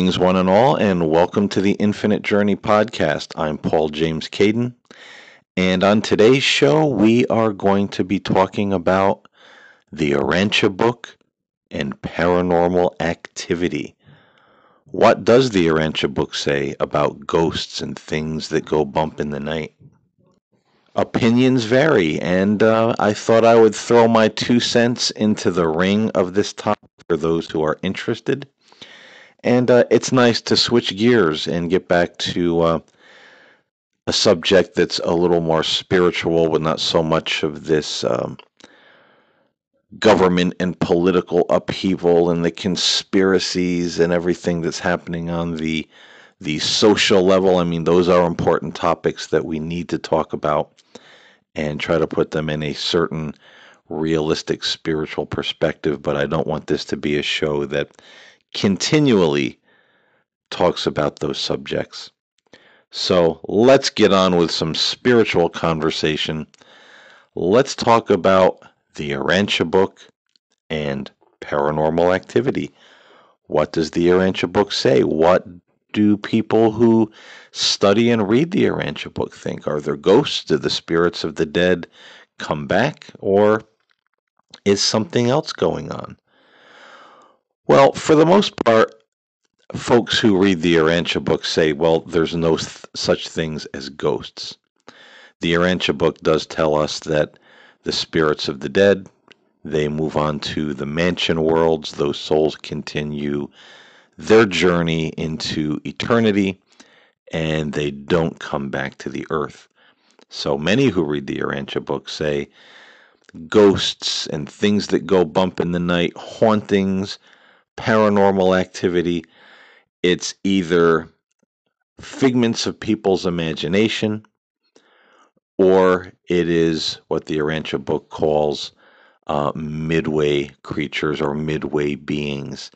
Greetings, one and all, and welcome to the Infinite Journey podcast. I'm Paul James Caiden, and on today's show, we are going to be talking about the Urantia book and paranormal activity. What does the Urantia book say about ghosts and things that go bump in the night? Opinions vary, and uh, I thought I would throw my two cents into the ring of this topic for those who are interested. And uh, it's nice to switch gears and get back to uh, a subject that's a little more spiritual, but not so much of this um, government and political upheaval and the conspiracies and everything that's happening on the the social level. I mean, those are important topics that we need to talk about and try to put them in a certain realistic spiritual perspective. But I don't want this to be a show that continually talks about those subjects. So let's get on with some spiritual conversation. Let's talk about the Urantia book and paranormal activity. What does the Urantia book say? What do people who study and read the Urantia book think? Are there ghosts? Do the spirits of the dead come back? Or is something else going on? Well, for the most part, folks who read the Urantia book say, well, there's no th- such things as ghosts. The Urantia book does tell us that the spirits of the dead, they move on to the mansion worlds. Those souls continue their journey into eternity and they don't come back to the earth. So many who read the Urantia book say ghosts and things that go bump in the night, hauntings, paranormal activity. It's either figments of people's imagination or it is what the Urantia book calls uh, midway creatures or midway beings.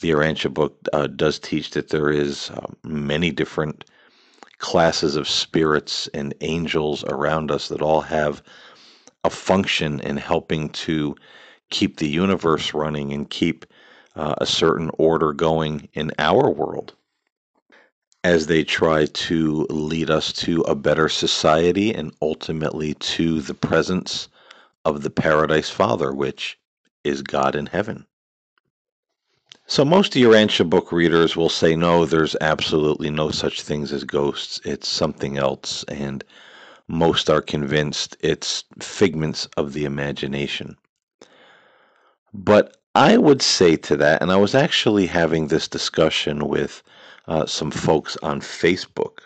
The Urantia book uh, does teach that there is uh, many different classes of spirits and angels around us that all have a function in helping to keep the universe running and keep uh, a certain order going in our world as they try to lead us to a better society and ultimately to the presence of the Paradise Father, which is God in heaven. So, most of your Urantia book readers will say, no, there's absolutely no such things as ghosts. It's something else. And most are convinced it's figments of the imagination. But I would say to that, and I was actually having this discussion with uh, some folks on Facebook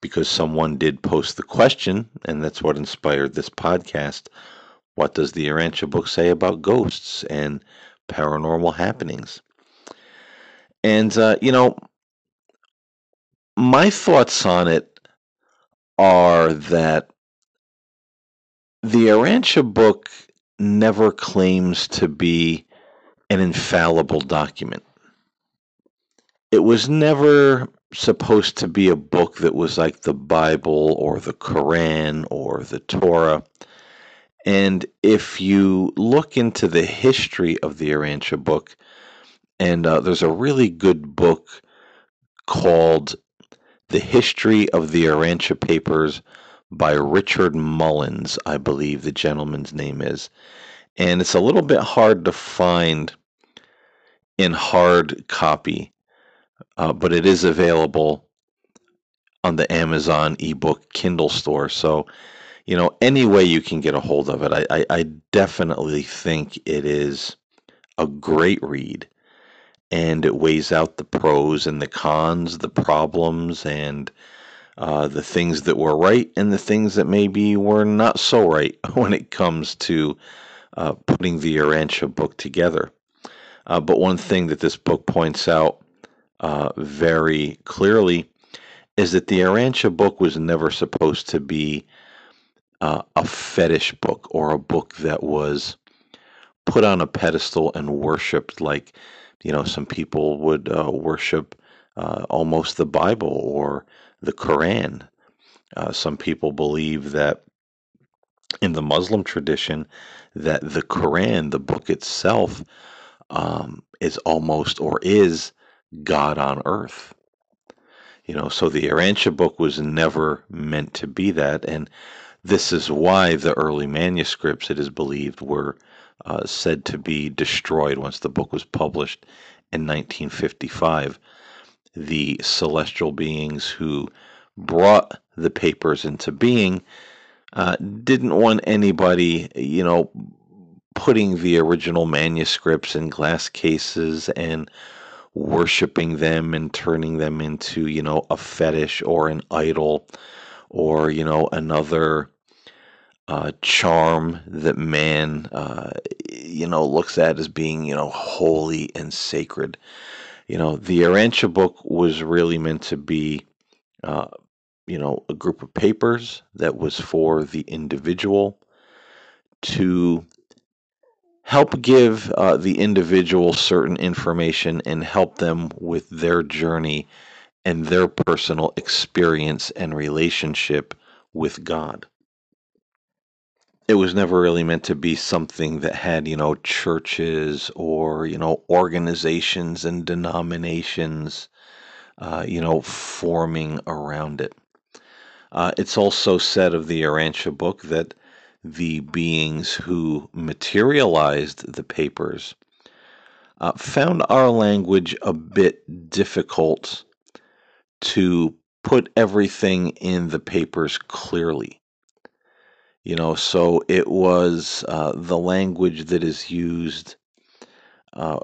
because someone did post the question, and that's what inspired this podcast. What does the Urantia book say about ghosts and paranormal happenings? And, uh, you know, my thoughts on it are that the Urantia book never claims to be an infallible document. It was never supposed to be a book that was like the Bible or the Quran or the Torah. And if you look into the history of the Urantia book, and uh, there's a really good book called The History of the Urantia Papers by Richard Mullins, I believe the gentleman's name is. And it's a little bit hard to find in hard copy, uh, but it is available on the Amazon ebook Kindle store. So, you know, any way you can get a hold of it, I, I, I definitely think it is a great read. And it weighs out the pros and the cons, the problems, and uh, the things that were right and the things that maybe were not so right when it comes to uh, putting the Urantia book together. Uh, but one thing that this book points out uh, very clearly is that the Urantia book was never supposed to be uh, a fetish book or a book that was put on a pedestal and worshipped like, you know, some people would uh, worship almost the Bible or the Quran. Uh, some people believe that in the Muslim tradition, that the Quran, the book itself, um, is almost or is God on earth. You know, so the Urantia book was never meant to be that, and this is why the early manuscripts, it is believed, were uh, said to be destroyed once the book was published in 1955. The celestial beings who brought the papers into being uh, didn't want anybody, you know, putting the original manuscripts in glass cases and worshiping them and turning them into, you know, a fetish or an idol or, you know, another uh, charm that man, uh, you know, looks at as being, you know, holy and sacred. You know, the Urantia book was really meant to be, uh, you know, a group of papers that was for the individual to help give uh, the individual certain information and help them with their journey and their personal experience and relationship with God. It was never really meant to be something that had, you know, churches or, you know, organizations and denominations, uh, you know, forming around it. Uh, it's also said of the Urantia book that the beings who materialized the papers uh, found our language a bit difficult to put everything in the papers clearly. You know, so it was uh, the language that is used uh,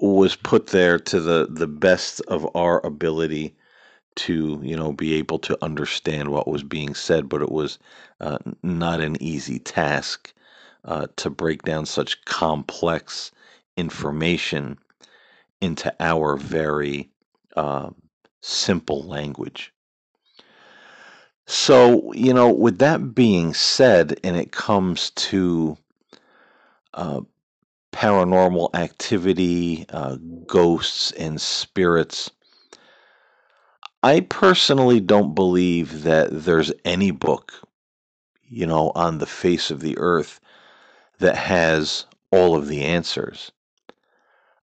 was put there to the, the best of our ability to you know be able to understand what was being said but it was uh, not an easy task uh, to break down such complex information into our very uh, simple language so you know with that being said and it comes to uh, paranormal activity uh, ghosts and spirits I personally don't believe that there's any book, you know, on the face of the earth that has all of the answers.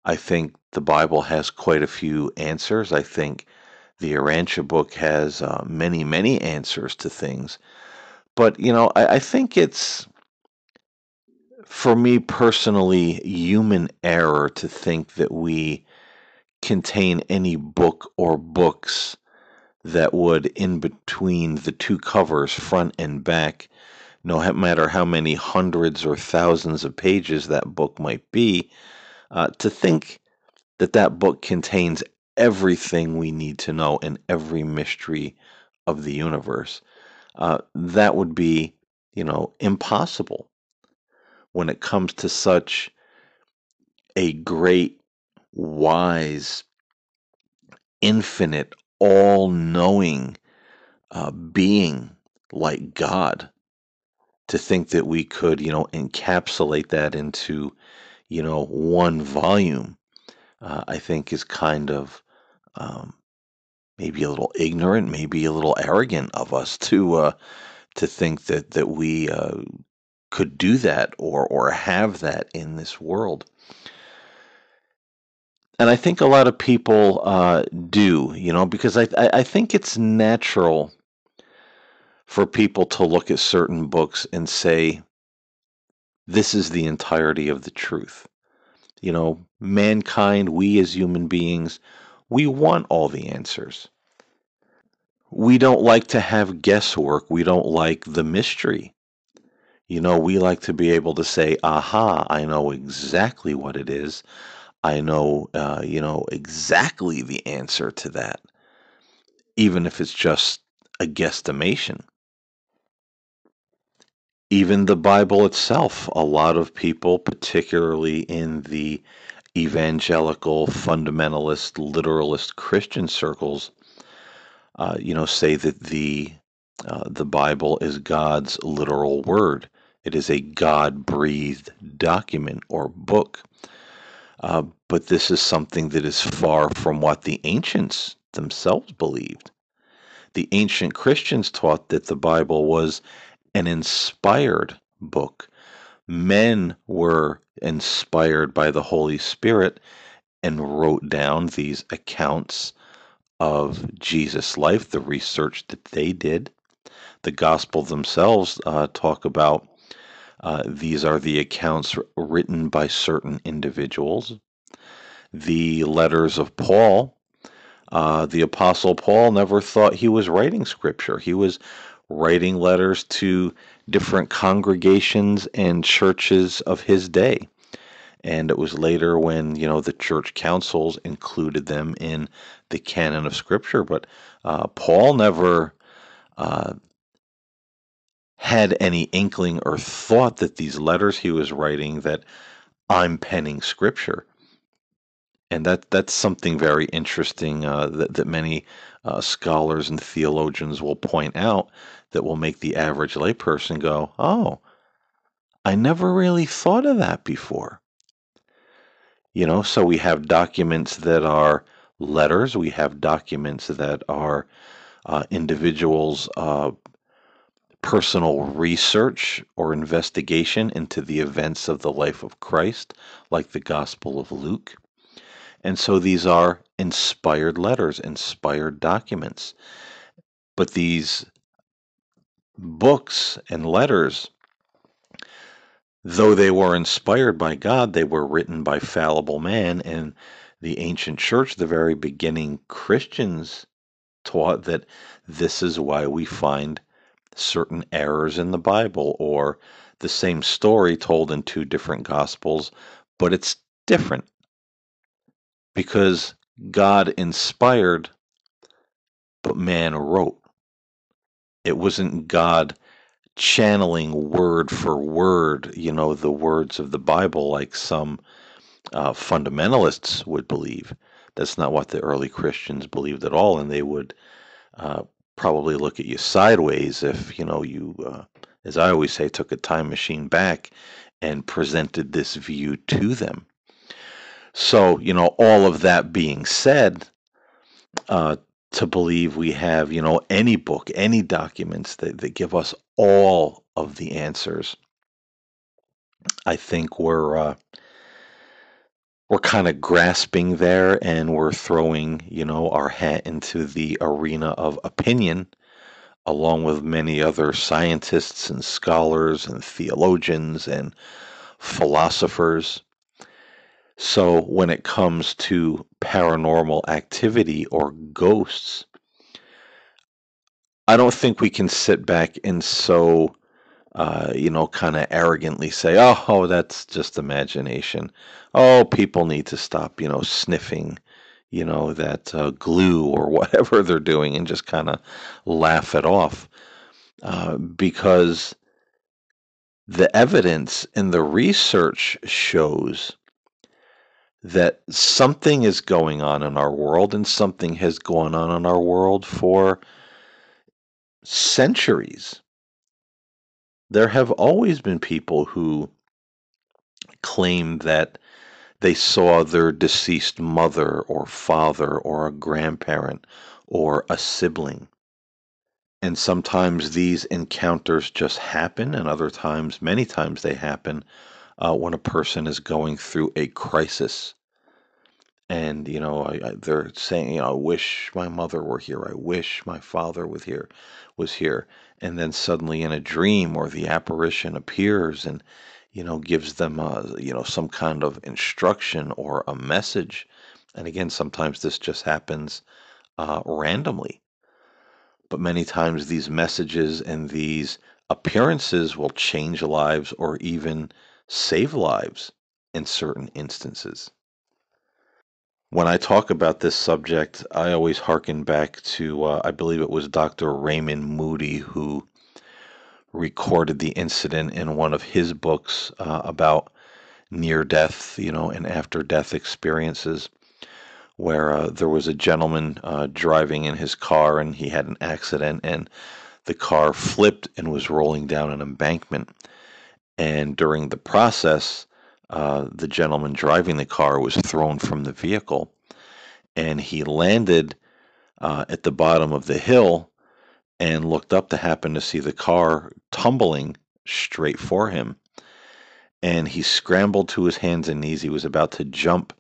I think the Bible has quite a few answers. I think the Urantia book has uh, many, many answers to things. But, you know, I, I think it's, for me personally, human error to think that we contain any book or books that would, in between the two covers, front and back, no matter how many hundreds or thousands of pages that book might be, uh, to think that that book contains everything we need to know and every mystery of the universe, uh, that would be, you know, impossible when it comes to such a great, wise, infinite, all knowing uh, being like God. To think that we could, you know, encapsulate that into, you know, one volume, uh, I think is kind of um, maybe a little ignorant, maybe a little arrogant of us to uh, to think that that we uh, could do that or or have that in this world and I think a lot of people uh, do, you know, because I, I I think it's natural for people to look at certain books and say, this is the entirety of the truth. You know, mankind, we as human beings, we want all the answers. We don't like to have guesswork. We don't like the mystery. You know, we like to be able to say, aha, I know exactly what it is. I know, uh, you know, exactly the answer to that, even if it's just a guesstimation. Even the Bible itself, a lot of people, particularly in the evangelical, fundamentalist, literalist Christian circles, uh, you know, say that the uh, the Bible is God's literal word. It is a God breathed document or book. Uh, but this is something that is far from what the ancients themselves believed. The ancient Christians taught that the Bible was an inspired book. Men were inspired by the Holy Spirit and wrote down these accounts of Jesus' life, the research that they did. The gospel themselves uh, talk about uh, these are the accounts written by certain individuals. The letters of Paul, uh, the Apostle Paul never thought he was writing scripture. He was writing letters to different congregations and churches of his day. And it was later when, you know, the church councils included them in the canon of scripture. But uh, Paul never uh, had any inkling or thought that these letters he was writing that I'm penning scripture. And that that's something very interesting uh, that, that many uh, scholars and theologians will point out that will make the average layperson go, oh, I never really thought of that before. You know, so we have documents that are letters, we have documents that are uh, individuals' uh, personal research or investigation into the events of the life of Christ, like the Gospel of Luke. And so these are inspired letters, inspired documents. But these books and letters, though they were inspired by God, they were written by fallible man. And the ancient church, the very beginning Christians, taught that this is why we find certain errors in the Bible or the same story told in two different gospels, but it's different because God inspired, but man wrote. It wasn't God channeling word for word, you know, the words of the Bible like some uh, fundamentalists would believe. That's not what the early Christians believed at all, and they would uh, probably look at you sideways if you know you, uh, as I always say, took a time machine back and presented this view to them. So you know, all of that being said, uh, to believe we have you know any book, any documents that, that give us all of the answers, I think we're uh, we're kind of grasping there and we're throwing, you know, our hat into the arena of opinion along with many other scientists and scholars and theologians and philosophers. So when it comes to paranormal activity or ghosts, I don't think we can sit back and so uh, you know, kind of arrogantly say, oh, oh, that's just imagination. Oh, people need to stop, you know, sniffing, you know, that uh, glue or whatever they're doing and just kind of laugh it off. Uh, because the evidence and the research shows that something is going on in our world and something has gone on in our world for centuries there have always been people who claim that they saw their deceased mother or father or a grandparent or a sibling. And sometimes these encounters just happen, and other times, many times, they happen uh, when a person is going through a crisis. And, you know, I, I, they're saying, you know, I wish my mother were here. I wish my father was here, was here and then suddenly in a dream or the apparition appears and you know gives them a, you know some kind of instruction or a message and again sometimes this just happens uh, randomly but many times these messages and these appearances will change lives or even save lives in certain instances when I talk about this subject, I always hearken back to, uh, I believe it was Dr. Raymond Moody who recorded the incident in one of his books uh, about near death, you know, and after death experiences, where uh, there was a gentleman uh, driving in his car and he had an accident and the car flipped and was rolling down an embankment. And during the process, uh, the gentleman driving the car was thrown from the vehicle and he landed uh, at the bottom of the hill and looked up to happen to see the car tumbling straight for him. And he scrambled to his hands and knees. He was about to jump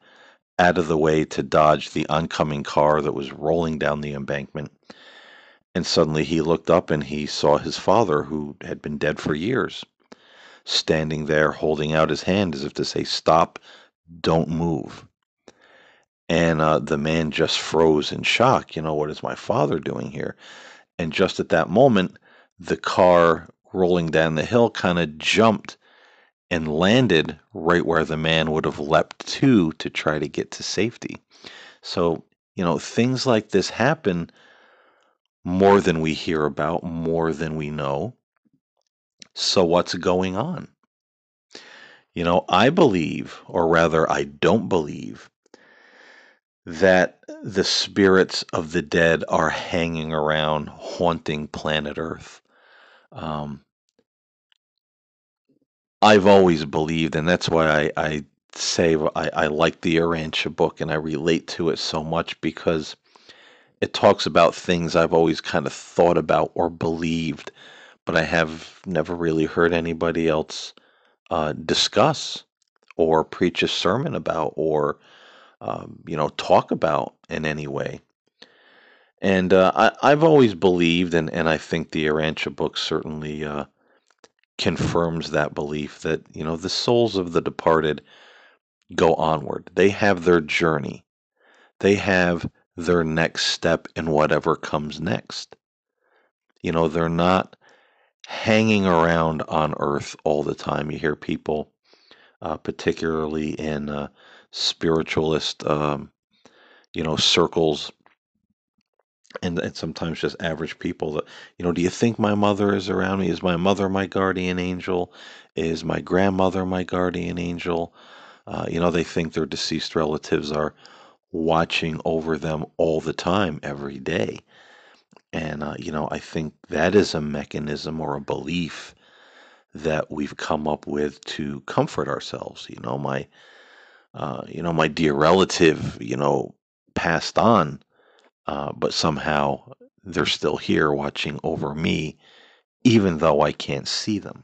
out of the way to dodge the oncoming car that was rolling down the embankment. And suddenly he looked up and he saw his father, who had been dead for years, standing there holding out his hand as if to say, Stop, don't move. And uh, the man just froze in shock. You know, what is my father doing here? And just at that moment, the car rolling down the hill kind of jumped and landed right where the man would have leapt to to try to get to safety. So, you know, things like this happen more than we hear about, more than we know. So, what's going on? You know, I believe, or rather, I don't believe, that the spirits of the dead are hanging around, haunting planet Earth. Um, I've always believed, and that's why I, I say I, I like the Urantia book and I relate to it so much because it talks about things I've always kind of thought about or believed, but I have never really heard anybody else uh, discuss or preach a sermon about or um, you know talk about in any way. And uh, I, I've always believed, and, and I think the Urantia book certainly uh, confirms that belief that you know the souls of the departed go onward. They have their journey. They have their next step in whatever comes next. You know, they're not hanging around on earth all the time. You hear people, uh, particularly in uh, spiritualist, um, you know, circles, and, and sometimes just average people that, you know, do you think my mother is around me? Is my mother my guardian angel? Is my grandmother my guardian angel? Uh, you know, they think their deceased relatives are watching over them all the time, every day. And, uh, you know, I think that is a mechanism or a belief that we've come up with to comfort ourselves. You know, my, uh, you know, my dear relative, you know, passed on, uh, but somehow they're still here watching over me, even though I can't see them.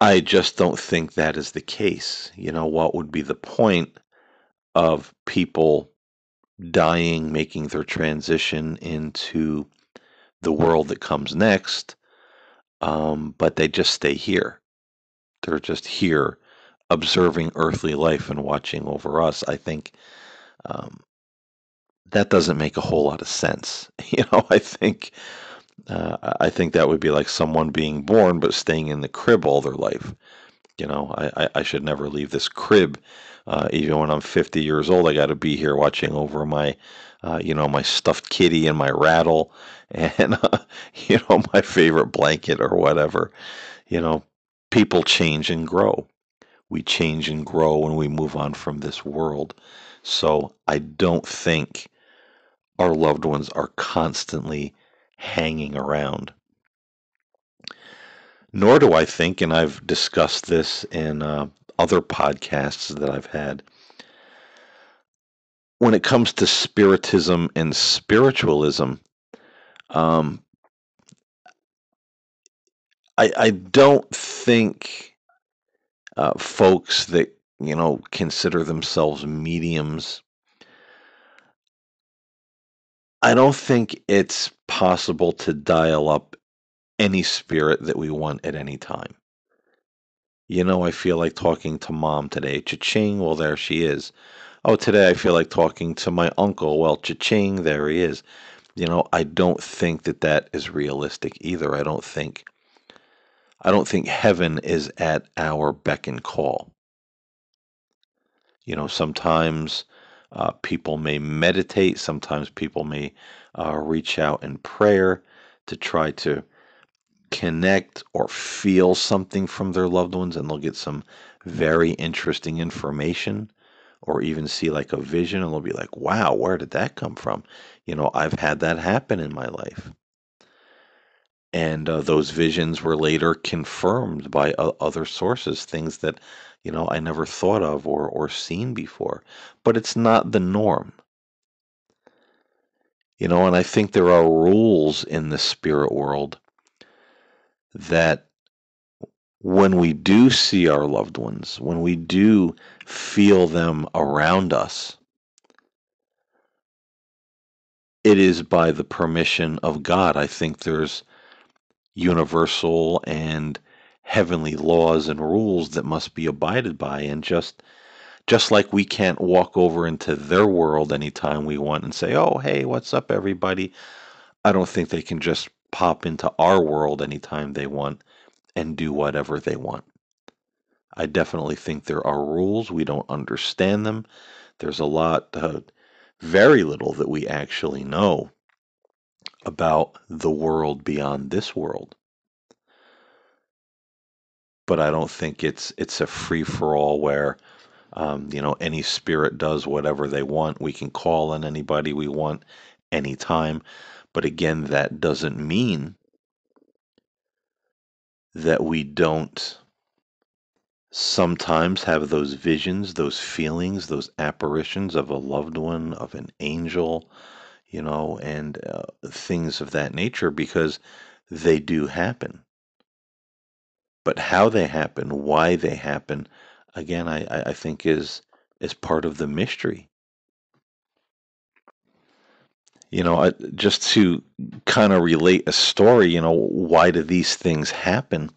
I just don't think that is the case. You know, what would be the point of people dying, making their transition into the world that comes next, um, but they just stay here. They're just here observing earthly life and watching over us. I think um, that doesn't make a whole lot of sense. You know, I think uh, I think that would be like someone being born but staying in the crib all their life. You know, I, I, I should never leave this crib. Uh, even when I'm 50 years old, I got to be here watching over my, uh, you know, my stuffed kitty and my rattle and, uh, you know, my favorite blanket or whatever. You know, people change and grow. We change and grow when we move on from this world. So I don't think our loved ones are constantly hanging around nor do I think, and I've discussed this in uh, other podcasts that I've had, when it comes to spiritism and spiritualism, um, I, I don't think uh, folks that you know consider themselves mediums. I don't think it's possible to dial up any spirit that we want at any time. You know, I feel like talking to mom today. Cha-ching, well, there she is. Oh, today I feel like talking to my uncle. Well, cha-ching, there he is. You know, I don't think that that is realistic either. I don't think I don't think heaven is at our beck and call. You know, sometimes uh, people may meditate, sometimes people may uh, reach out in prayer to try to connect or feel something from their loved ones and they'll get some very interesting information or even see like a vision and they'll be like, wow, where did that come from? You know, I've had that happen in my life. And uh, those visions were later confirmed by uh, other sources, things that, you know, I never thought of or, or seen before. But it's not the norm. You know, and I think there are rules in the spirit world that when we do see our loved ones, when we do feel them around us, it is by the permission of God. I think there's universal and heavenly laws and rules that must be abided by and just just like we can't walk over into their world anytime we want and say, "Oh, hey, what's up everybody?" I don't think they can just pop into our world anytime they want and do whatever they want. I definitely think there are rules. We don't understand them. There's a lot, uh, very little that we actually know about the world beyond this world. But I don't think it's it's a free for all where um, you know any spirit does whatever they want. We can call on anybody we want anytime. But again, that doesn't mean that we don't sometimes have those visions, those feelings, those apparitions of a loved one, of an angel, you know, and uh, things of that nature because they do happen. But how they happen, why they happen, again, I, I think is is part of the mystery. You know, just to kind of relate a story, you know, why do these things happen?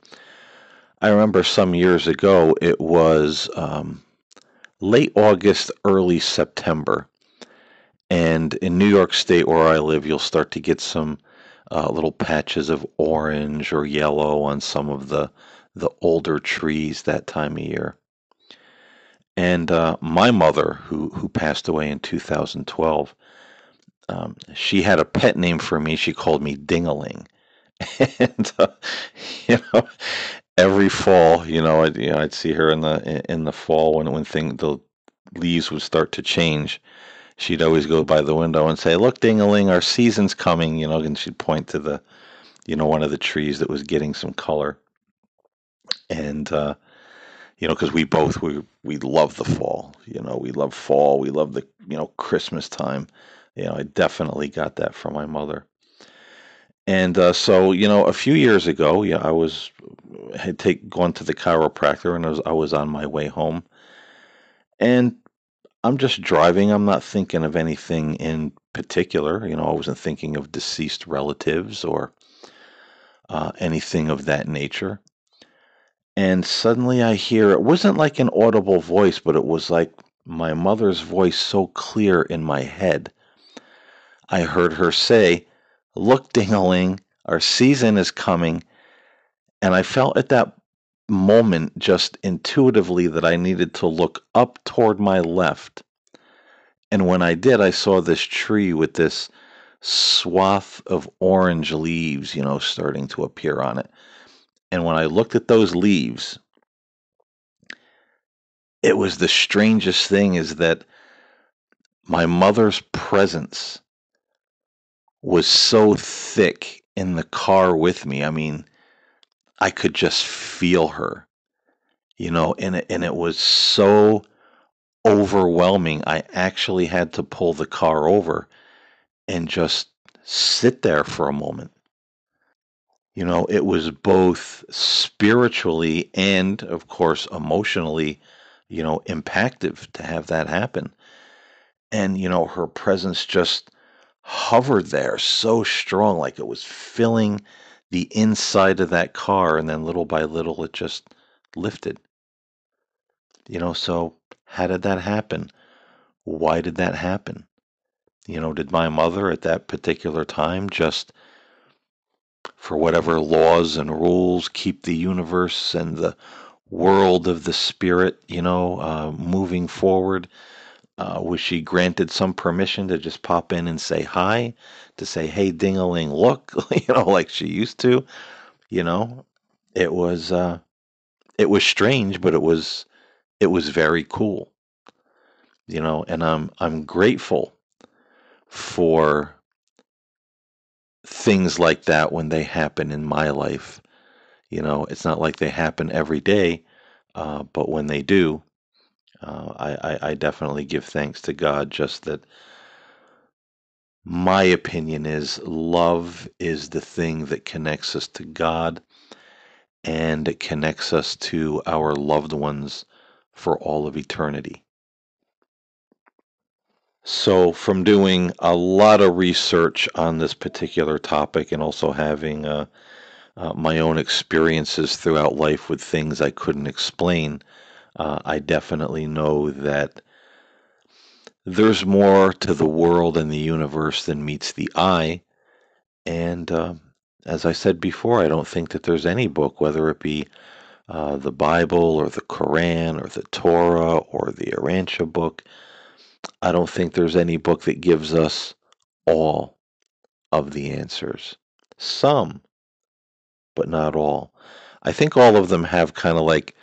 I remember some years ago, it was um, late August, early September. And in New York State, where I live, you'll start to get some uh, little patches of orange or yellow on some of the the older trees that time of year. And uh, my mother, who who passed away in 2012, um, she had a pet name for me. She called me Dingaling, and uh, you know, every fall, you know, I'd, you know, I'd see her in the in the fall when when thing the leaves would start to change. She'd always go by the window and say, "Look, Dingaling, our season's coming," you know, and she'd point to the, you know, one of the trees that was getting some color. And uh, you know, because we both we we love the fall. You know, we love fall. We love the you know Christmas time. You know, I definitely got that from my mother. And uh, so, you know, a few years ago, yeah, I was had take gone to the chiropractor, and I was I was on my way home, and I'm just driving. I'm not thinking of anything in particular. You know, I wasn't thinking of deceased relatives or uh, anything of that nature. And suddenly I hear it wasn't like an audible voice, but it was like my mother's voice so clear in my head. I heard her say, Look, Dingaling, our season is coming. And I felt at that moment just intuitively that I needed to look up toward my left. And when I did, I saw this tree with this swath of orange leaves, you know, starting to appear on it. And when I looked at those leaves, it was the strangest thing is that my mother's presence was so thick in the car with me. I mean, I could just feel her, you know, and it, and it was so overwhelming. I actually had to pull the car over and just sit there for a moment. You know, it was both spiritually and, of course, emotionally, you know, impactive to have that happen. And, you know, her presence just hovered there so strong, like it was filling the inside of that car. And then little by little, it just lifted. You know, so how did that happen? Why did that happen? You know, did my mother at that particular time just, for whatever laws and rules, keep the universe and the world of the spirit, you know, uh, moving forward? Uh, was she granted some permission to just pop in and say hi, to say, "Hey, Dingaling, look," you know, like she used to? You know, it was uh, it was strange, but it was it was very cool. You know, and I'm I'm grateful for things like that when they happen in my life. You know, it's not like they happen every day, uh, but when they do, uh, I, I, I definitely give thanks to God. Just that my opinion is love is the thing that connects us to God. and it connects us to our loved ones for all of eternity. So, from doing a lot of research on this particular topic and also having uh, uh, my own experiences throughout life with things I couldn't explain, uh, I definitely know that there's more to the world and the universe than meets the eye. And uh, as I said before, I don't think that there's any book, whether it be uh, the Bible or the Quran or the Torah or the Urantia book, I don't think there's any book that gives us all of the answers. Some, but not all. I think all of them have kind of like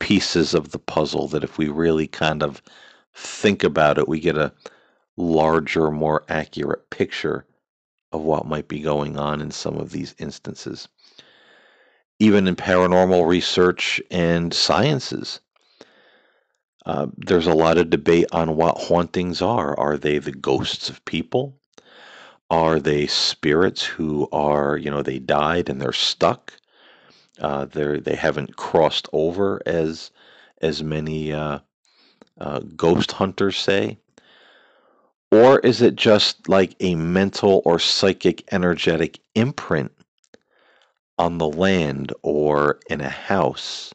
pieces of the puzzle that if we really kind of think about it, we get a larger, more accurate picture of what might be going on in some of these instances. Even in paranormal research and sciences, uh, there's a lot of debate on what hauntings are. Are they the ghosts of people? Are they spirits who are, you know, they died and they're stuck? Uh, they they haven't crossed over as as many uh, uh, ghost hunters say, or is it just like a mental or psychic energetic imprint on the land or in a house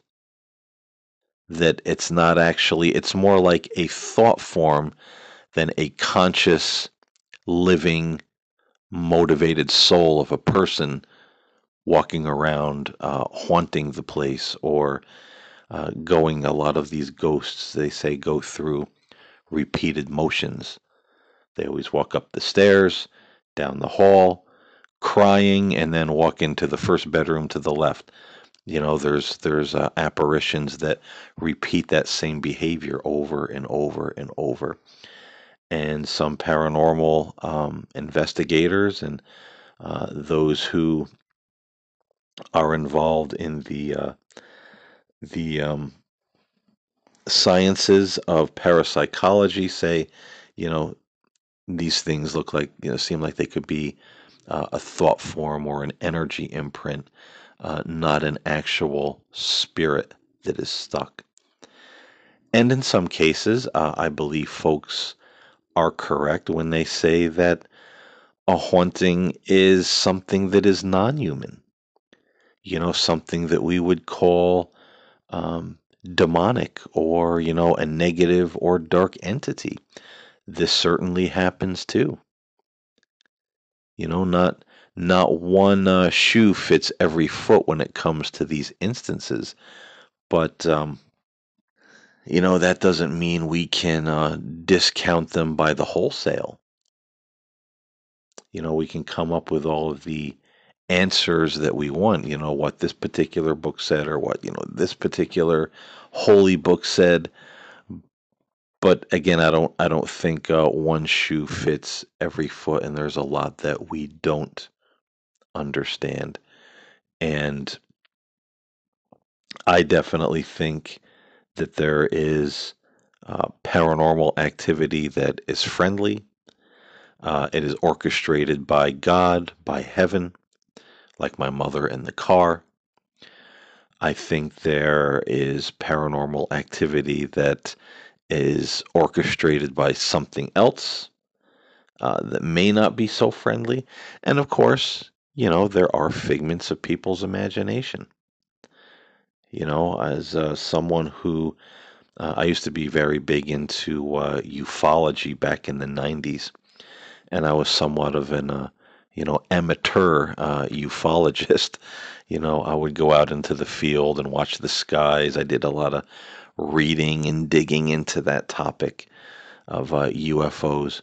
that it's not actually, it's more like a thought form than a conscious, living, motivated soul of a person walking around uh, haunting the place or uh, going. A lot of these ghosts, they say, go through repeated motions. They always walk up the stairs, down the hall, crying, and then walk into the first bedroom to the left. You know, there's there's uh, apparitions that repeat that same behavior over and over and over. And some paranormal um, investigators and uh, those who are involved in the uh, the um, sciences of parapsychology say, you know, these things look like you know seem like they could be uh, a thought form or an energy imprint uh, not an actual spirit that is stuck. And in some cases, uh, I believe folks are correct when they say that a haunting is something that is non human. You know, something that we would call um, demonic or, you know, a negative or dark entity. This certainly happens too. You know, not not one uh, shoe fits every foot when it comes to these instances. But, um, you know, that doesn't mean we can uh, discount them by the wholesale. You know, we can come up with all of the answers that we want, you know, what this particular book said or what, you know, this particular holy book said. But again, I don't I don't think uh, one shoe fits every foot and there's a lot that we don't understand. And I definitely think that there is uh, paranormal activity that is friendly. Uh, it is orchestrated by God, by heaven, like my mother in the car. I think there is paranormal activity that is orchestrated by something else uh, that may not be so friendly. And of course, you know, there are figments of people's imagination. You know, as uh, someone who uh, I used to be very big into uh, ufology back in the 90s, and I was somewhat of an, uh, you know, amateur uh, ufologist. You know, I would go out into the field and watch the skies. I did a lot of reading and digging into that topic of UFOs. Uh,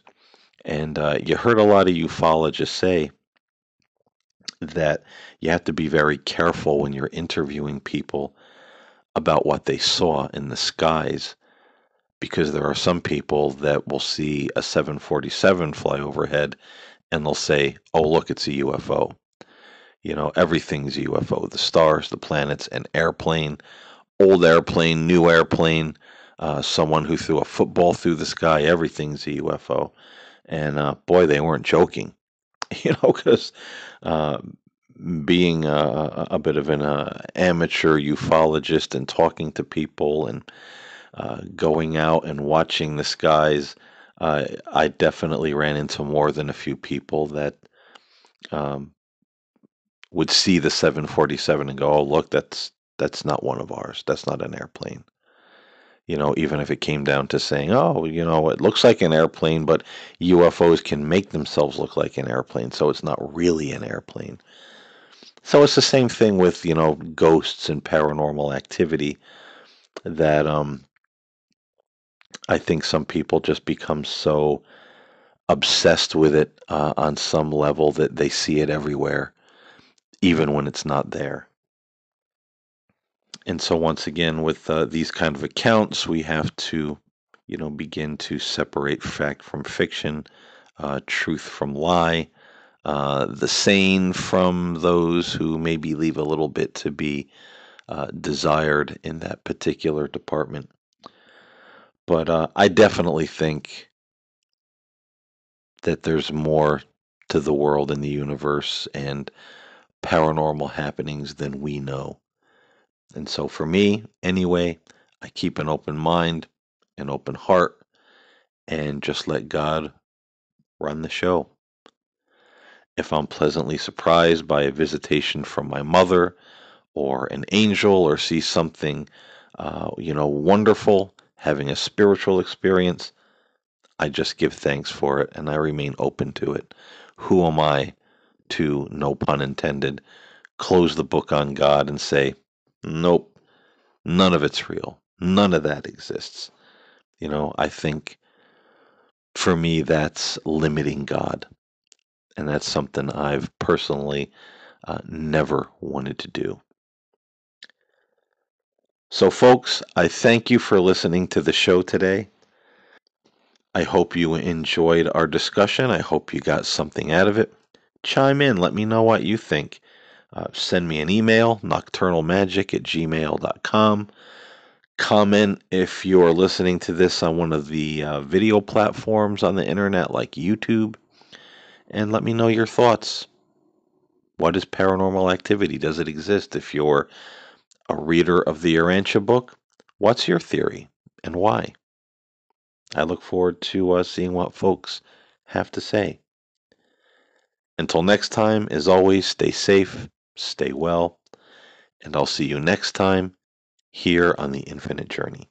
and you heard a lot of ufologists say, that you have to be very careful when you're interviewing people about what they saw in the skies because there are some people that will see a 747 fly overhead and they'll say, "Oh, look, it's a UFO." You know, everything's a UFO. The stars, the planets, an airplane, old airplane, new airplane, uh, someone who threw a football through the sky, everything's a UFO. And uh, boy, they weren't joking. you know, because uh, being a, a bit of an uh, amateur ufologist and talking to people and uh, going out and watching the skies, uh, I definitely ran into more than a few people that um, would see the 747 and go, "Oh, look, that's that's not one of ours. That's not an airplane." You know, even if it came down to saying, "Oh, you know, it looks like an airplane, but UFOs can make themselves look like an airplane, so it's not really an airplane." So it's the same thing with, you know, ghosts and paranormal activity that um I think some people just become so obsessed with it uh, on some level that they see it everywhere, even when it's not there. And so, once again, with uh, these kind of accounts, we have to, you know, begin to separate fact from fiction, uh, truth from lie, uh, the sane from those who maybe leave a little bit to be uh, desired in that particular department. But uh, I definitely think that there's more to the world and the universe and paranormal happenings than we know. And so, for me, anyway, I keep an open mind, an open heart, and just let God run the show. If I'm pleasantly surprised by a visitation from my mother or an angel or see something, uh, you know, wonderful, having a spiritual experience, I just give thanks for it and I remain open to it. Who am I to, no pun intended, close the book on God and say, nope, none of it's real. None of that exists. You know, I think for me, that's limiting God. And that's something I've personally uh, never wanted to do. So, folks, I thank you for listening to the show today. I hope you enjoyed our discussion. I hope you got something out of it. Chime in, let me know what you think. Uh, send me an email, nocturnalmagic at gmail.com. Comment if you're listening to this on one of the uh, video platforms on the internet like YouTube. And let me know your thoughts. What is paranormal activity? Does it exist? If you're a reader of the Urantia book, what's your theory and why? I look forward to uh, seeing what folks have to say. Until next time, as always, stay safe, stay well, and I'll see you next time here on the Infinite Journey.